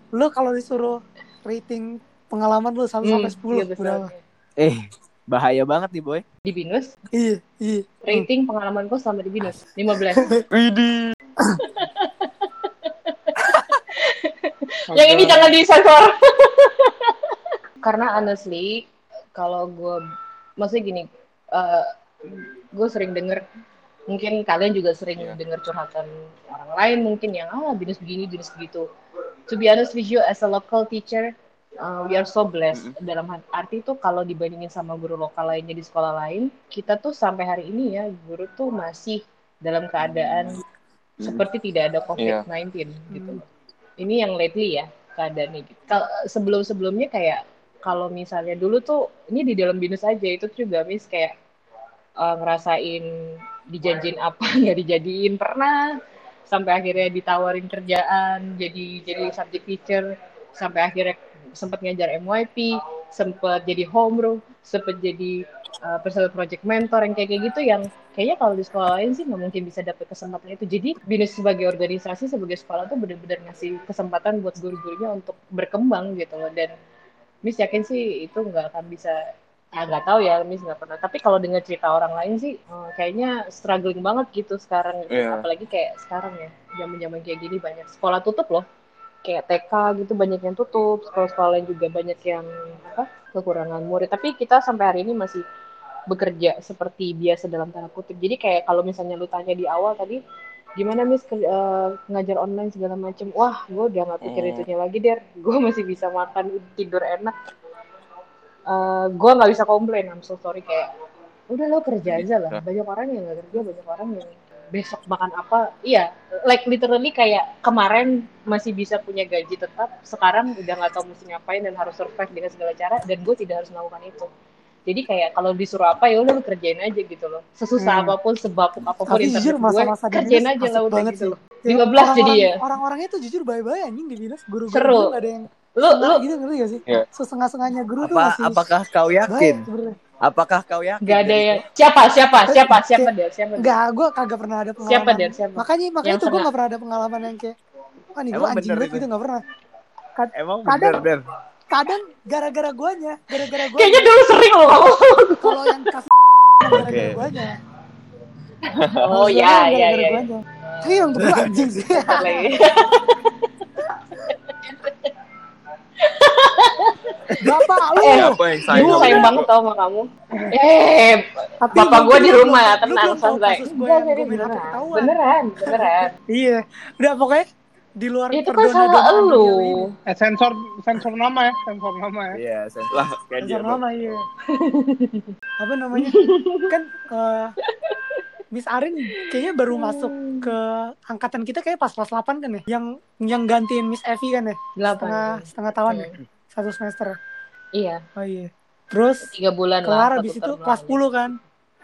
Lu kalau disuruh rating pengalaman lu 1 sampai 10 iya, betul. berapa? Eh, bahaya banget nih boy. di binus Iya, iya. rating pengalamanku selama di binus 15 Widih. yang ini jangan disensor karena honestly kalau gue maksudnya gini gue sering denger mungkin kalian juga sering Iya. denger curhatan orang lain mungkin yang ah binus begini binus begitu to be honest with you as a local teacher uh, we are so blessed dalam arti itu kalau dibandingin sama guru lokal lainnya di sekolah lain kita tuh sampai hari ini ya guru tuh masih dalam keadaan seperti tidak ada COVID-19 gitu. Ini yang lately ya keadaannya gitu. Kalau sebelum-sebelumnya kayak kalau misalnya dulu tuh ini di dalam binus aja itu juga mis kayak uh, ngerasain dijanjin apa nggak dijadiin. Pernah sampai akhirnya ditawarin kerjaan jadi jadi subject teacher. Sampai akhirnya sempat ngajar MYP sempat jadi homeroom sempat jadi uh, personal project mentor yang kayak kayak gitu yang kayaknya kalau di sekolah lain sih nggak mungkin bisa dapet kesempatan itu. Jadi binus sebagai organisasi sebagai sekolah tuh benar-benar ngasih kesempatan buat guru-gurunya untuk berkembang gitu loh. Dan Miss yakin sih itu nggak akan bisa nggak tahu ya Miss nggak pernah. Tapi kalau dengar cerita orang lain sih eh, kayaknya struggling banget gitu sekarang. Iya. apalagi kayak sekarang ya zaman-zaman kayak gini banyak sekolah tutup loh. Kayak TK gitu banyak yang tutup. Sekolah-sekolah lain juga banyak yang apa kekurangan murid. Tapi kita sampai hari ini masih bekerja seperti biasa dalam tanda kutip. Jadi kayak kalau misalnya lu tanya di awal tadi gimana Miss ke- eh, ngajar online segala macem wah gue udah nggak pikir Oh. itunya lagi der. Gue masih bisa makan tidur enak Eh gue nggak bisa komplain I'm so sorry kayak udah lo kerja aja lah banyak orang yang nggak kerja banyak orang yang besok makan apa iya like literally kayak kemarin masih bisa punya gaji tetap sekarang udah nggak tahu mesti ngapain dan harus survive dengan segala cara dan gue tidak harus melakukan itu jadi kayak kalau disuruh apa ya udah lu kerjain aja gitu loh sesusah Hmm. apa pun sebabuk apa pun Tapi internet jujur gue masa-masa di kerjain aja lah udah gitu sih. loh 15 jadi ya. Orang-orangnya tuh jujur baik-baik anjing di Binus. Guru-guru ada yang lu setengah lu gitu ngerti gak sih? Iya. Sesengah-sengahnya guru tuh Apa masih apakah kau baik yakin? sebenarnya. Apakah kau yakin? nggak ada ya siapa siapa siapa siapa dia siapa dia Enggak, gue kagak pernah ada pengalaman. siapa dia siapa Makanya makanya Yang tuh gue gak pernah ada pengalaman yang kayak wah nih gue anjing banget itu? gitu gak pernah. Kad- Emang Kadang- bener. Kadang gara-gara guanya, gara-gara gue kayaknya dulu sering loh kalau yang kasih gara-gara guanya. oh iya iya gara-gara iya guanya. Tapi yang gue anjing sih. Bapak lu. Eh, Siapa yang sayang? sama sayang banget tau sama kamu. Eh, Tapi bapak lu- gue di lu rumah ya, lu tenang, santai. Enggak, minta beneran. Beneran, beneran. Iya. Udah pokoknya di luar Itu kan salah lu. Eh, sensor sensor nama ya, sensor nama ya. Iya, sen- Lah. Sensor nama iya. Apa namanya? kan eh, Miss Arin kayaknya baru masuk ke angkatan kita kayak pas kelas 8 kan ya. Yang yang gantiin Miss Evi kan ya. Setengah Delapan. setengah tahun ya. Hmm. Satu semester. Iya, Oh iya. Terus tiga bulan lah. kelar habis itu kelas lah. 10 kan.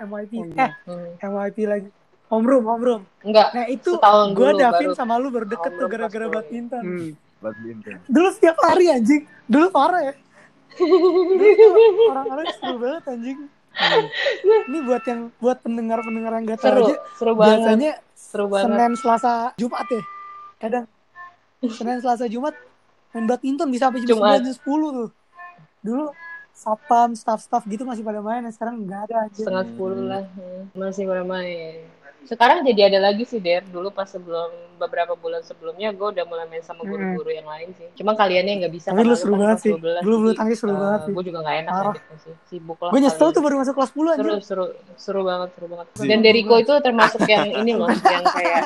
MYP. Oh, Eh, Hmm. MYP lagi. Homeroom, homeroom. Enggak, Nah itu gue Davin baru sama lu baru deket tuh gara-gara kelas 10. badminton. Hmm. badminton. Dulu setiap hari anjing. Dulu parah ya. Orang-orang seru banget anjing. Ini buat yang buat pendengar-pendengar yang gak tahu seru, aja. seru banget. Biasanya Seru banget. Senin, Selasa, Jumat ya. Kadang Senin, Selasa, Jumat main badminton bisa sampai jam. 9, jam 10 tuh. Dulu satpam, staff-staff gitu masih pada main. Sekarang nggak ada aja. setengah sepuluh lah Hmm, masih pada main sekarang jadi ada lagi sih Der. Dulu pas sebelum beberapa bulan sebelumnya gue udah mulai main sama guru-guru yang lain sih. Cuma kaliannya nggak bisa Tapi lu seru kan banget sih. 12, Dulu bulu jadi, tangkis seru eh, banget sih. gue juga gak enak Parah. gitu sih. Sibuk lah Gue nyesel tuh baru masuk kelas 10 seru anjir. seru seru banget seru banget. Dan Deriko itu termasuk yang ini loh yang kayak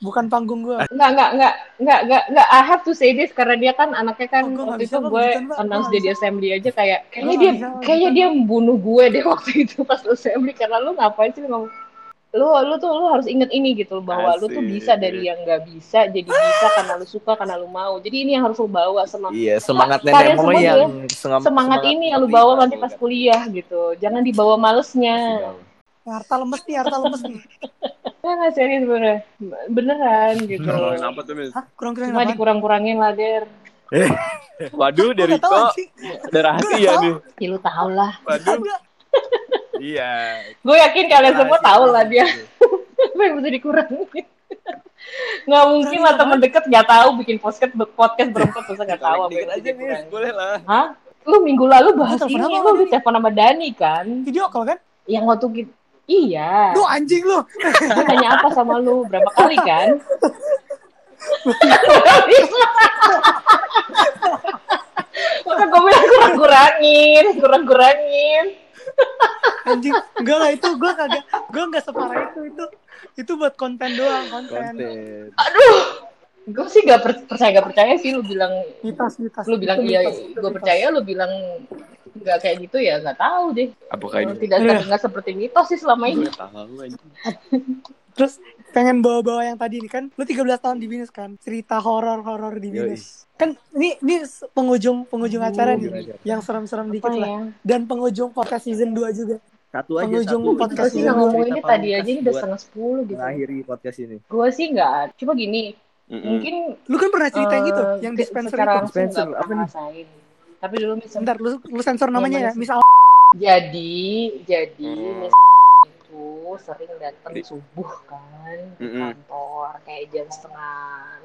Bukan panggung gue. Enggak, enggak, enggak, enggak, enggak, enggak, I have to say this karena dia kan anaknya kan Oh, nggak waktu itu gue announce Gua dia nggak di assembly aja kayak kayaknya dia nggak kayaknya dia membunuh gue deh waktu itu pas assembly. Karena lu ngapain sih ngomong lu lu tuh lu harus inget ini gitu bahwa lu tuh Asik. bisa dari yang nggak bisa jadi bisa karena lu suka karena lu mau jadi ini yang harus lu bawa sama Iya, semangat nenek moyang. juga Sengam- semangat ini yang lu bawa nanti pas kuliah gitu jangan dibawa malesnya Harta lemes nih, harta lemes nih. Nggak serius bener beneran gitu Kurangin apa tuh, Mis? Hah? Kurang-kurang cuma dikurang-kurangin lah der Waduh, Gue dari kok ada rahasia nih. ya lu tau lah Waduh. iya. gue yakin kalian semua tahu lah dia apa yang bisa dikurangin nggak mungkin lah teman deket nggak tahu bikin podcast podcast berempat terus nggak tahu apa yang bisa aja, dikurangin Boleh lah. hah lu minggu lalu bahas ini lu sama udah Dani? telepon sama Dani kan Video call kan? yang waktu kita iya Lu anjing lu. gue nanya apa sama lu berapa kali kan Maka gue bilang kurang-kurangin, kurang-kurangin. Anjing. Enggak lah itu gue kagak. Gue enggak separah itu. Itu itu buat konten doang, konten. Konten. Gue sih gak per- percaya gak percaya sih lu bilang Mitos, mitos. lu bilang iya gue percaya lu bilang nggak kayak gitu ya nggak tahu deh Apakah ini? tidak Iya. nggak seperti mitos sih selama ini Gue tahu. Terus pengen bawa-bawa yang tadi nih kan? Lu 13 tahun di BINUS kan? Cerita horor-horor di Yoi. BINUS kan ini ini penghujung penghujung acara nih yang serem-serem dikit lah. ya? Dan penghujung podcast season 2 juga. Satu aja Penghujung satu. podcast sih ini ngomonginnya tadi aja ini udah setengah sepuluh gitu. Mengakhiri podcast ini. gue sih nggak cuma gini Mm-mm. mungkin lu kan pernah cerita yang eh, gitu yang dispenser itu. Dispenser, apa nih? tapi dulu misal Bentar, lu, lu sensor namanya Yang ya misal jadi jadi Hmm. Sering datang Di- subuh kan di Mm-mm. kantor kayak jam setengah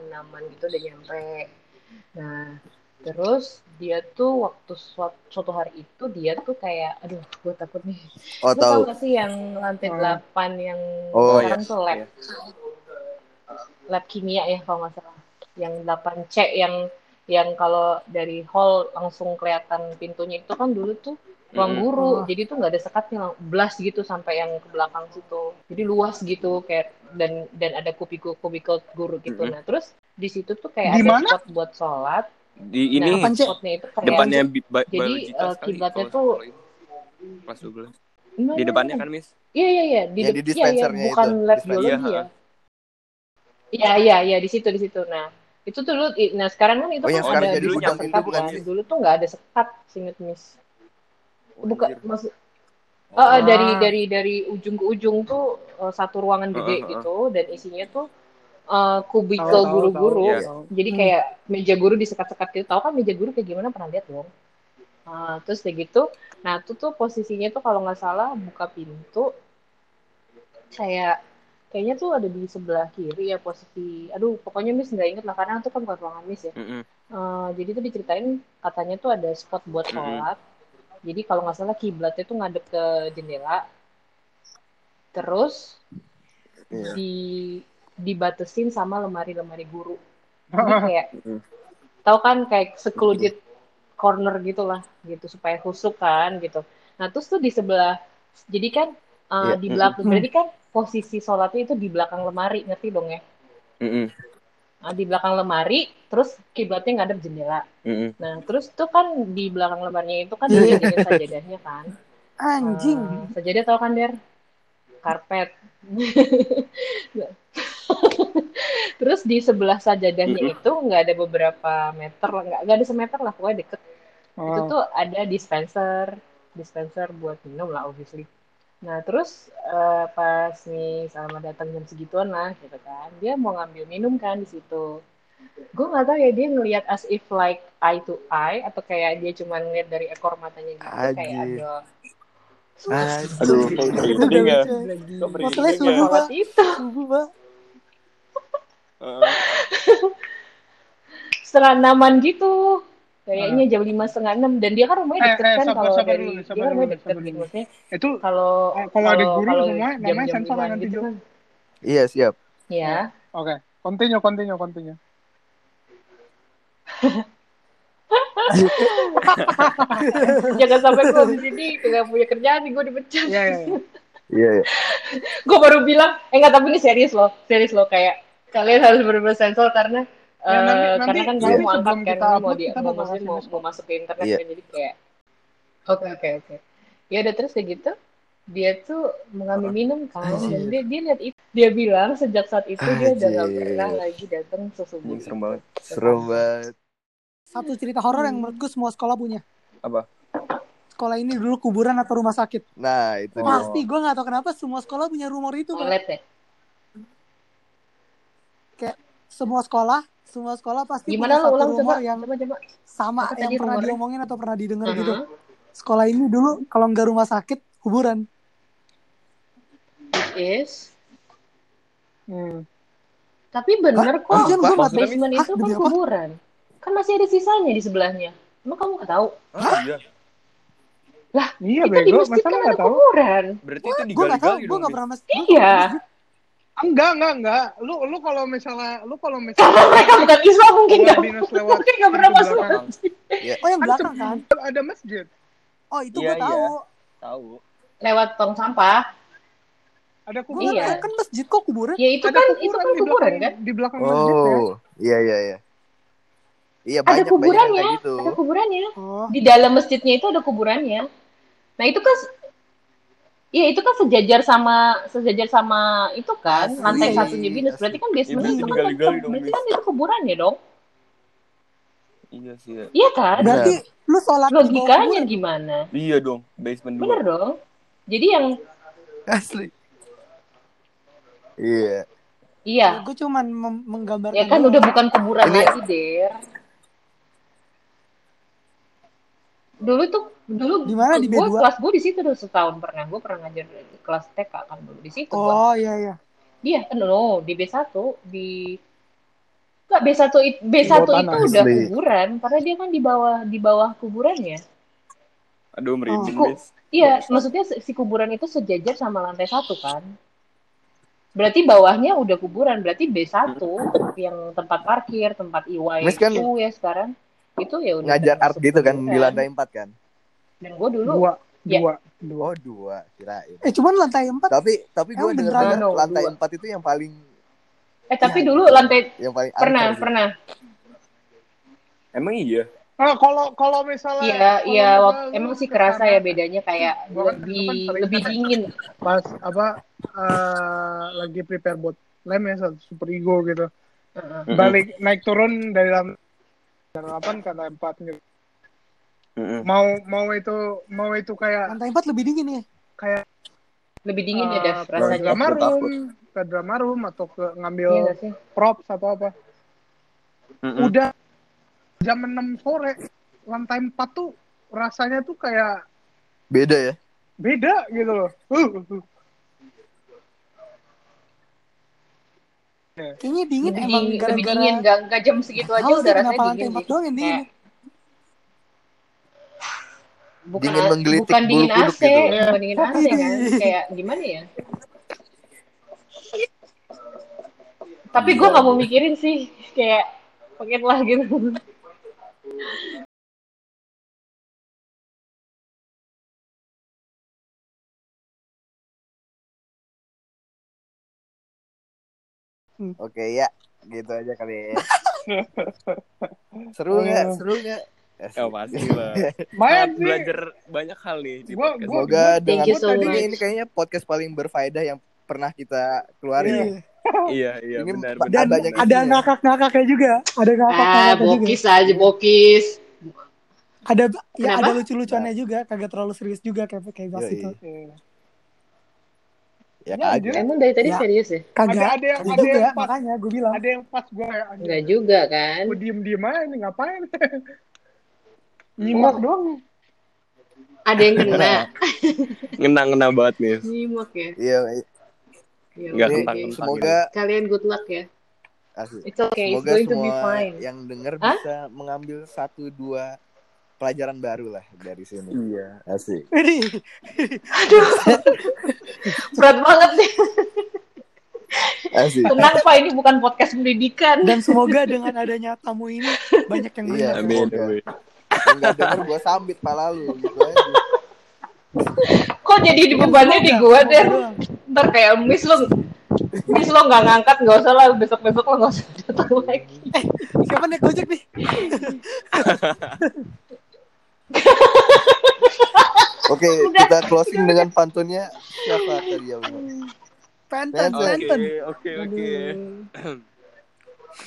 enaman gitu udah nyampe nah terus dia tuh waktu suatu, suatu hari itu dia tuh kayak aduh gue takut nih Oh Lu tahu. gak sih yang lantai Hmm. delapan yang Oh, sekarang iya. tuh lab Iya. lab kimia ya kalau nggak salah yang 8 C yang yang kalau dari hall langsung kelihatan pintunya itu kan dulu tuh ruang Mm-mm. guru Oh. jadi tuh nggak ada sekatnya blast gitu sampai yang ke belakang situ jadi luas gitu kayak dan dan ada kubikel kubikel guru gitu Mm-mm. nah terus di situ tuh kayak Di ada mana? spot buat sholat Di ini nah Apaan, Cek? spotnya itu kayak depannya bi- Jadi, kiblatnya kalau tuh- ini. Kelas 12. Nah, Di depannya kan, Mis? Iya iya iya di, Yang dep- di iya, iya, dispensernya bukan itu, lab biologi Iya, ya. Iya iya iya di situ di situ. Nah itu tuh dulu, nah sekarang kan itu Oh, kan yang ada jadi bisa gudang sekat itu bukan kan. Dulu tuh nggak ada sekat, singet miss. Oh, Bukan anjir. maksud Oh, eh, eh, dari dari dari ujung ke ujung tuh eh, satu ruangan gede Heeh, heeh. gitu dan isinya tuh eh, kubikel guru-guru. tahu, Iya. Jadi Hmm. kayak meja guru disekat-sekat gitu. Tahu kan meja guru kayak gimana pernah lihat dong? Nah, terus kayak gitu. Nah, itu tuh posisinya tuh kalau nggak salah buka pintu kayak kayaknya tuh ada di sebelah kiri ya posisi. Aduh, pokoknya Miss nggak inget lah karena itu kan bukan ruangan Miss ya. Mm-mm. Eh, jadi tuh diceritain katanya tuh ada spot buat sholat. Jadi kalau nggak salah kiblatnya tuh ngadep ke jendela. Terus Iya. di dibatesin sama lemari-lemari guru. Jadi kayak Mm. tahu kan kayak secluded corner gitulah gitu supaya khusuk kan gitu. Nah terus tuh di sebelah jadi kan uh, Iya. di belakang berarti kan posisi sholatnya itu di belakang lemari ngerti dong ya? Mm-mm. Nah, di belakang lemari terus kiblatnya ngadep jendela. Mm-mm. Nah terus tuh kan di belakang lemarinya itu kan Iya. dijadiin sajadahnya kan. Anjing. Eh, sajadah tau kan Der? Karpet. Terus di sebelah sajadahnya itu nggak ada beberapa meter lah, nggak nggak ada semeter lah, pokoknya deket. Itu Oh. tuh ada dispenser, dispenser buat minum lah obviously. Nah terus eh, pas nih sama datang jam segituan lah gitu kan, dia mau ngambil minum kan di situ. Gue nggak tahu ya dia ngelihat as if like eye to eye atau kayak dia cuma ngeliat dari ekor matanya gitu kayak Anjir. ada Aduh, Masalahnya subuh, sholat Pak. itu. Subuh, Pak. Heeh. setengah enaman gitu kayaknya jam lima setengah enam dan dia kan rumahnya Eh, deket eh, kan sabar, kalau sabar dari dulu, dia sabar kan dulu, rumahnya deket sabar dulu. maksudnya Itu kalau Oh, kalau adik guru kalau semua namanya jam-jam sensor limaan nanti, gitu kan Iya siap. ya oke. Continue, continue, continue. jangan sampai gue di sini gak punya kerjaan nih gue dipecat Iya, iya, iya. Iya iya. gue baru bilang eh nggak tapi ini serius loh serius loh kayak kalian harus benar-benar sensor karena Ya, nanti- eh, nanti- karena kan gue mau angkat kan kita gue mau dia mau kasih mau, mau masuk ke internet Iya. kan jadi kayak oke oke oke ya udah terus kayak gitu dia tuh mengambil minum kan dan dia dia lihat itu dia bilang sejak saat itu dia udah gak pernah lagi datang Anjing, serem banget. Seru banget. Satu cerita horor yang menurutku semua sekolah punya. Apa? Sekolah ini dulu kuburan atau rumah sakit. Nah itu. Pasti gue nggak tahu kenapa semua sekolah punya rumor itu. Toilet ya Semua sekolah, semua sekolah pasti gimana punya satu ulang coba rumor yang coba coba sama Apa yang tadi pernah rumornya? diomongin atau pernah didengar Uh-huh. gitu. Sekolah ini dulu kalau nggak rumah sakit, kuburan. which is Hmm. tapi bener kok gua nggak tahu. basement Hah, itu kan demi apa? kuburan kan masih ada sisanya di sebelahnya emang kamu nggak tahu Ah, iya. Iya, itu di bego. masjid Masa kan ada tahu? kuburan Berarti itu nggak tahu, digali-gali gue dong. nggak pernah masjid. Gua iya Enggak, enggak, enggak. Lu lu kalau misalnya lu kalau misalnya mereka bukan Islam mungkin bawa nggak dinas lewat mungkin nggak pernah masuk belakang, Oh yang Kan belakang kan? ada masjid. Oh itu Iya, gue tahu. iya. Tahu. lewat tong sampah Ada kuburan. Iya. tahu kan masjid kok kuburan. ya itu Ada kan kuburan itu kan di kuburan belakang, kan di belakang masjidnya. Oh iya iya iya. Iya ada banyak banyak kuburannya kayak gitu. ada kuburannya Oh, di dalam masjidnya itu ada kuburannya nah itu kan Iya itu kan sejajar sama sejajar sama itu kan Asli. lantai satunya binus Asli. berarti kan Iya, basement itu kan berarti kan itu kuburannya dong Iya sih. Ya. iya kan berarti lu sholat logikanya kuburan. gimana Iya dong, basement bener dua. dong jadi yang Asli. Iya. iya Gue cuman menggambarkan. ya kan doang. udah bukan kuburan Ini- lagi der dulu tuh dulu Di mana? Di gua- B2? kelas gue di situ dulu setahun pernah gue pernah ngajar di kelas TK kan dulu di situ gua. Oh iya iya. Iya, no, di B1 di Enggak B1 it- B1 Di bawah itu tanah. udah Asli. kuburan karena dia kan di bawah di bawah kuburannya. Aduh merinding, Oh. Iya, maksudnya si kuburan itu sejajar sama lantai satu kan. Berarti bawahnya udah kuburan, berarti B1 yang tempat parkir, tempat IY Mas kan itu ya sekarang itu ya udah Ngajar art gitu kan di kuburan. lantai 4 kan. Dan gue dulu Dua, Ya. dua. Oh dua kirain. Eh cuman lantai 4 Tapi tapi gue dengar beneran? dengar No, lantai dua. 4 itu yang paling eh tapi Ya, dulu lantai yang paling pernah gitu. pernah Emang iya. Ah, kalau kalau misalnya Iya, iya, emang sih ke kerasa ya bedanya kayak kan- lebih kan lebih kan. dingin. pas apa eh, lagi prepare buat lem ya satu super ego gitu. Balik naik turun dari lantai 8 ke lantai 4 gitu. Mm-mm. Mau mau itu mau itu kayak lantai 4 lebih dingin ya. kayak Lebih dingin ya, Dev, ke rasanya. drama room, ke drama room atau ke ngambil Iya props atau apa. Mm-mm. Udah jam 6 sore lantai 4 tuh rasanya tuh kayak Beda ya. beda gitu loh. Uh, uh, uh. Kayaknya dingin Lebih, emang dingin, lebih gara-gara dingin, nggak nggak jam segitu aja udah rasanya lantai dingin. 4 sih. doang yang dingin. Kayak, bukan dingin menggelitik bukan dingin AC, gitu. bukan dingin AC kan. Kayak gimana ya? Tapi gue gak mau mikirin sih, kayak pengen lah gitu. Hmm. Oke okay, ya, gitu aja kali ya. seru nggak? Seru nggak? Ya pasti lah. Sih. belajar banyak hal nih di Gua- podcast. gua- Semoga dengan you so ini, much. ini kayaknya podcast paling berfaedah yang pernah kita keluarin. ya. Iya, iya Ini benar benar. Dan banyak ada ngakak-ngakaknya juga. Ada Ah, ngakak-ngakaknya juga. bokis aja bokis. Ada ya Kenapa? ada lucu-lucuannya juga, kagak terlalu serius juga kayak kayak Yoi. itu. Iya. Ya Ya, kagak. Emang dari tadi Ya. serius ya? Kagak. Ada- ada yang- kagak ada juga, yang pas. makanya gue bilang. Ada yang pas gue ya. Enggak juga kan? Gue diem-diem aja nih ngapain? Nyimak doang. Ada yang kena. Ngena-ngena banget nih. Nyimak ya. Iya, Ya, Nggak oke. kentang-kentang. semoga Kalian good luck ya. asik. It's okay, it's Semoga going to be semua fine. yang denger Hah? bisa mengambil satu dua pelajaran baru lah dari sini. Iya. Asik. Ini Berat banget nih. Asik. Tenang Pak, ini bukan podcast pendidikan. dan semoga dengan adanya tamu ini banyak yang Iya, dengar. Amin, semoga. amin. Yang nggak denger gue sambit pala lu gitu aja. Kok jadi dibebannya di gua deh? Ntar kayak miss lo. Miss lo nggak ngangkat, nggak usah lah. Besok-besok lo nggak usah datang lagi. Siapa naik gojek nih? Oke, kita closing dengan pantunnya siapa tadi ya? Penten. Oke, oke, oke.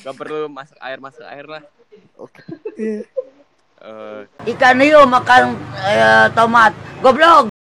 Gak perlu masak air, masak air lah. Oke. Iya. Eh, Ikan hiu makan eh, tomat. Goblok.